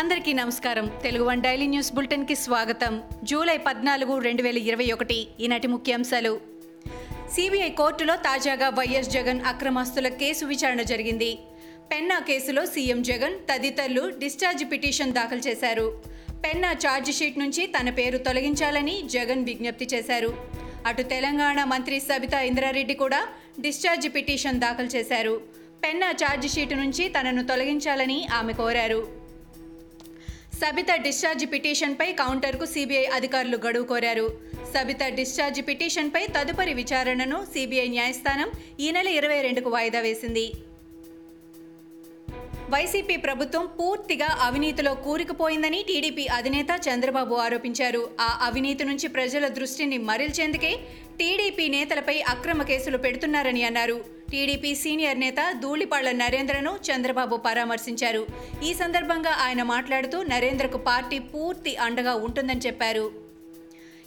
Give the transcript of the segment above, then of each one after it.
అందరికీ నమస్కారం. Telugu one daily news బులెటిన్కి స్వాగతం. జూలై పద్నాలుగు రెండు వేల ఇరవై ఒకటి. ఈనాటి ముఖ్యాంశాలు. సిబిఐ కోర్టులో తాజాగా వైఎస్ జగన్ అక్రమాస్తుల కేసు విచారణ జరిగింది. పెన్నా కేసులో సీఎం జగన్ తదితరులు డిశ్చార్జ్ పిటిషన్ దాఖలు చేశారు. పెన్నా ఛార్జ్ షీట్ నుంచి తన పేరు తొలగించాలని జగన్ విజ్ఞప్తి చేశారు. అటు తెలంగాణ మంత్రి సబితా ఇంద్రారెడ్డి కూడా డిశ్చార్జ్ పిటిషన్ దాఖలు చేశారు. పెన్నా ఛార్జ్ షీట్ నుంచి తనను తొలగించాలని ఆమె కోరారు. సబిత డిశ్చార్జ్ పిటిషన్పై కౌంటర్కు సిబిఐ అధికారులు గడువు కోరారు. సబిత డిశ్చార్జ్ పిటిషన్పై తదుపరి విచారణను సిబిఐ న్యాయస్థానం ఈ నెల ఇరవై రెండుకు వాయిదా వేసింది. వైసీపీ ప్రభుత్వం పూర్తిగా అవినీతిలో కూరుకుపోయిందని టీడీపీ అధినేత చంద్రబాబు ఆరోపించారు. ఆ అవినీతి నుంచి ప్రజల దృష్టిని మరల్చేందుకే టీడీపీ నేతలపై అక్రమ కేసులు పెడుతున్నారని అన్నారు. టీడీపీ సీనియర్ నేత ధూళిపాళ్ళ నరేంద్రను చంద్రబాబు పరామర్శించారు. ఈ సందర్భంగా ఆయన మాట్లాడుతూ నరేంద్రకు పార్టీ పూర్తి అండగా ఉంటుందని చెప్పారు.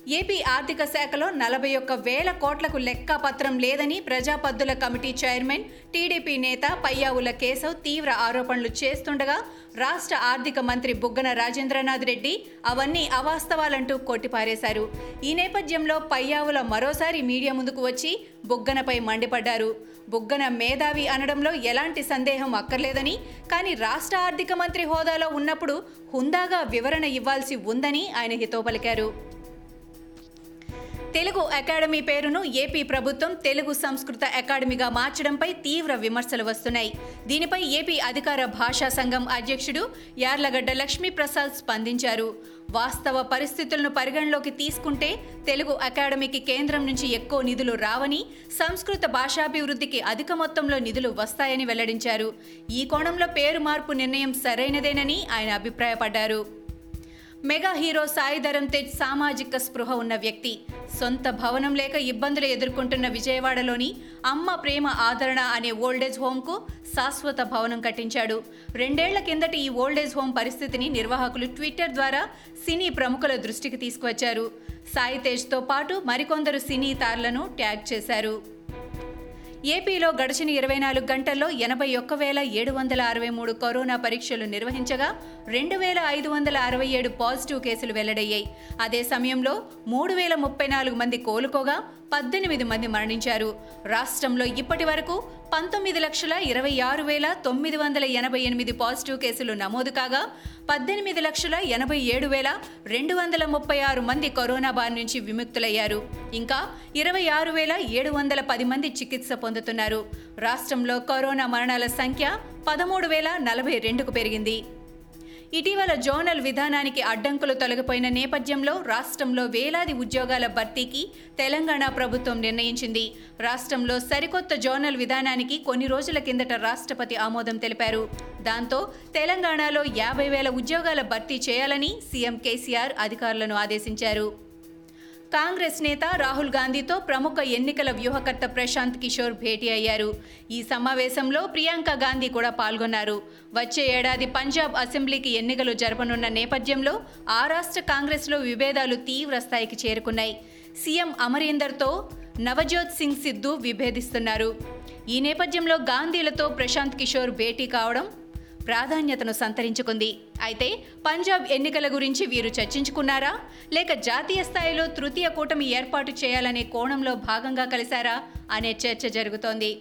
ఏపీ ఆర్థిక శాఖలో నలభై ఒక్క వేల కోట్లకు లెక్కపత్రం లేదని ప్రజాపద్దుల కమిటీ చైర్మన్ టీడీపీ నేత పయ్యావుల కేశవ్ తీవ్ర ఆరోపణలు చేస్తుండగా రాష్ట్ర ఆర్థిక మంత్రి బుగ్గన రాజేంద్రనాథ్ రెడ్డి అవన్నీ అవాస్తవాలంటూ కొట్టిపారేశారు. ఈ నేపథ్యంలో పయ్యావుల మరోసారి మీడియా ముందుకు వచ్చి బుగ్గనపై మండిపడ్డారు. బుగ్గన మేధావి అనడంలో ఎలాంటి సందేహం అక్కర్లేదని కానీ రాష్ట్ర ఆర్థిక మంత్రి హోదాలో ఉన్నప్పుడు హుందాగా వివరణ ఇవ్వాల్సి ఉందని ఆయన హితో పలికారు తెలుగు అకాడమీ పేరును ఏపీ ప్రభుత్వం తెలుగు సంస్కృత అకాడమీగా మార్చడంపై తీవ్ర విమర్శలు వస్తున్నాయి. దీనిపై ఏపీ అధికార భాషా సంఘం అధ్యక్షుడు యార్లగడ్డ లక్ష్మీప్రసాద్ స్పందించారు. వాస్తవ పరిస్థితులను పరిగణలోకి తీసుకుంటే తెలుగు అకాడమీకి కేంద్రం నుంచి ఎక్కువ నిధులు రావని సంస్కృత భాషాభివృద్ధికి అధిక మొత్తంలో నిధులు వస్తాయని వెల్లడించారు. ఈ కోణంలో పేరు మార్పు నిర్ణయం సరైనదేనని ఆయన అభిప్రాయపడ్డారు. మెగా హీరో సాయి ధరమ్ తేజ్ సామాజిక స్పృహ ఉన్న వ్యక్తి. సొంత భవనం లేక ఇబ్బందులు ఎదుర్కొంటున్న విజయవాడలోని అమ్మ ప్రేమ ఆదరణ అనే ఓల్డేజ్ హోమ్కు శాశ్వత భవనం కట్టించాడు. రెండేళ్ళ కిందటి ఈ ఓల్డేజ్ హోమ్ పరిస్థితిని నిర్వాహకులు ట్విట్టర్ ద్వారా సినీ ప్రముఖుల దృష్టికి తీసుకువచ్చారు. సాయి తేజ్తో పాటు మరికొందరు సినీ తారలను ట్యాగ్ చేశారు. ఏపీలో గడిచిన ఇరవై నాలుగు గంటల్లో ఎనభై ఒక్క వేల ఏడు వందల అరవై మూడు కరోనా పరీక్షలు నిర్వహించగా రెండు వేల ఐదు వందల అరవై ఏడు పాజిటివ్ కేసులు వెల్లడయ్యాయి. అదే సమయంలో మూడు వేల ముప్పై నాలుగు మంది కోలుకోగా పద్దెనిమిది మంది మరణించారు. రాష్ట్రంలో ఇప్పటి వరకు పంతొమ్మిది లక్షల ఇరవై ఆరు వేల తొమ్మిది వందల ఎనభై ఎనిమిది పాజిటివ్ కేసులు నమోదు కాగా పద్దెనిమిది లక్షల ఎనభై ఏడు వేల రెండు వందల ముప్పై ఆరు మంది కరోనా బారి నుంచి విముక్తులయ్యారు. ఇంకా ఇరవై ఆరు వేల ఏడు వందల పది మంది చికిత్స పొందుతున్నారు. రాష్ట్రంలో కరోనా మరణాల సంఖ్య పదమూడు వేల నలభై రెండుకు పెరిగింది. ఇటీవల జోనల్ విధానానికి అడ్డంకులు తొలగిపోయిన నేపథ్యంలో రాష్ట్రంలో వేలాది ఉద్యోగాల భర్తీకి తెలంగాణ ప్రభుత్వం నిర్ణయించింది. రాష్ట్రంలో సరికొత్త జోనల్ విధానానికి కొన్ని రోజుల కిందట రాష్ట్రపతి ఆమోదం తెలిపారు. దాంతో తెలంగాణలో యాభై వేల ఉద్యోగాల భర్తీ చేయాలని సీఎం కేసీఆర్ అధికారులను ఆదేశించారు. కాంగ్రెస్ నేత రాహుల్ గాంధీతో ప్రముఖ ఎన్నికల వ్యూహకర్త ప్రశాంత్ కిషోర్ భేటీ అయ్యారు. ఈ సమావేశంలో ప్రియాంక గాంధీ కూడా పాల్గొన్నారు. వచ్చే ఏడాది పంజాబ్ అసెంబ్లీకి ఎన్నికలు జరపనున్న నేపథ్యంలో ఆ రాష్ట్ర కాంగ్రెస్లో విభేదాలు తీవ్ర స్థాయికి చేరుకున్నాయి. సీఎం అమరీందర్తో నవజోత్ సింగ్ సిద్ధు విభేదిస్తున్నారు. ఈ నేపథ్యంలో గాంధీలతో ప్రశాంత్ కిషోర్ భేటీ కావడం ప్రాధాన్యతను సంతరించుకుంది. అయితే పంజాబ్ ఎన్నికల గురించి వీరు చర్చించుకున్నారా? లేక జాతీయ స్థాయిలో తృతీయ కూటమి ఏర్పాటు చేయాలనే కోణంలో భాగంగా కలిశారా? అనే చర్చ జరుగుతోంది.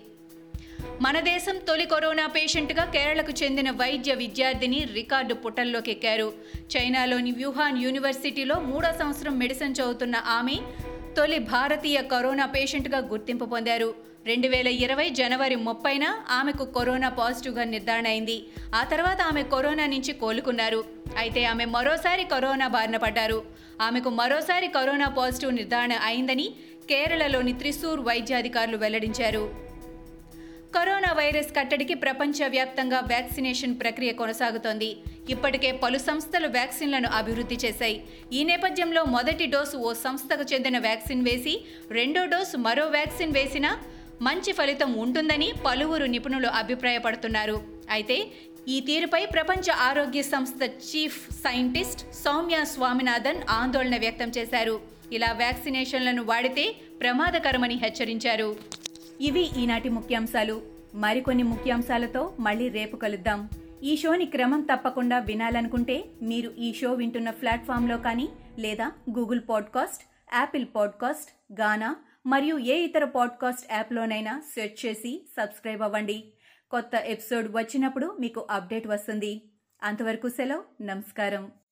మన దేశం తొలి కరోనా పేషెంట్గా కేరళకు చెందిన వైద్య విద్యార్థిని రికార్డు పుటల్లోకెక్కారు. చైనాలోని వ్యూహాన్ యూనివర్సిటీలో మూడో సంవత్సరం మెడిసిన్ చదువుతున్న ఆమె తొలి భారతీయ కరోనా పేషెంట్గా గుర్తింపు పొందారు. రెండు వేల ఇరవై జనవరి ముప్పైన ఆమెకు కరోనా పాజిటివ్గా నిర్ధారణ అయింది. ఆ తర్వాత ఆమె కరోనా నుంచి కోలుకున్నారు. అయితే ఆమె మరోసారి కరోనా బారిన పడ్డారు. ఆమెకు మరోసారి కరోనా పాజిటివ్ నిర్ధారణ అయిందని కేరళలోని త్రిశూర్ వైద్యాధికారులు వెల్లడించారు. కరోనా వైరస్ కట్టడికి ప్రపంచవ్యాప్తంగా వ్యాక్సినేషన్ ప్రక్రియ కొనసాగుతోంది. ఇప్పటికే పలు సంస్థలు వ్యాక్సిన్లను అభివృద్ధి చేశాయి. ఈ నేపథ్యంలో మొదటి డోసు ఓ సంస్థకు చెందిన వ్యాక్సిన్ వేసి రెండో డోసు మరో వ్యాక్సిన్ వేసినా మంచి ఫలితం ఉంటుందని పలువురు నిపుణులు అభిప్రాయపడుతున్నారు. అయితే ఈ తీరుపై ప్రపంచ ఆరోగ్య సంస్థ చీఫ్ సైంటిస్ట్ సౌమ్య స్వామినాథన్ ఆందోళన వ్యక్తం చేశారు. ఇలా వ్యాక్సినేషన్లను వాడితే ప్రమాదకరమని హెచ్చరించారు. ఇవి ఈనాటి ముఖ్యాంశాలు. మరికొన్ని ముఖ్యాంశాలతో మళ్ళీ రేపు కలుద్దాం. ఈ షోని క్రమం తప్పకుండా వినాలనుకుంటే మీరు ఈ షో వింటున్న ప్లాట్ఫామ్లో కానీ లేదా Google podcast Apple podcast Gaana మరియు ఏ ఇతర పాడ్కాస్ట్ యాప్లోనైనా సెర్చ్ చేసి సబ్స్క్రైబ్ అవ్వండి. కొత్త ఎపిసోడ్ వచ్చినప్పుడు మీకు అప్డేట్ వస్తుంది. అంతవరకు సెలవు నమస్కారం.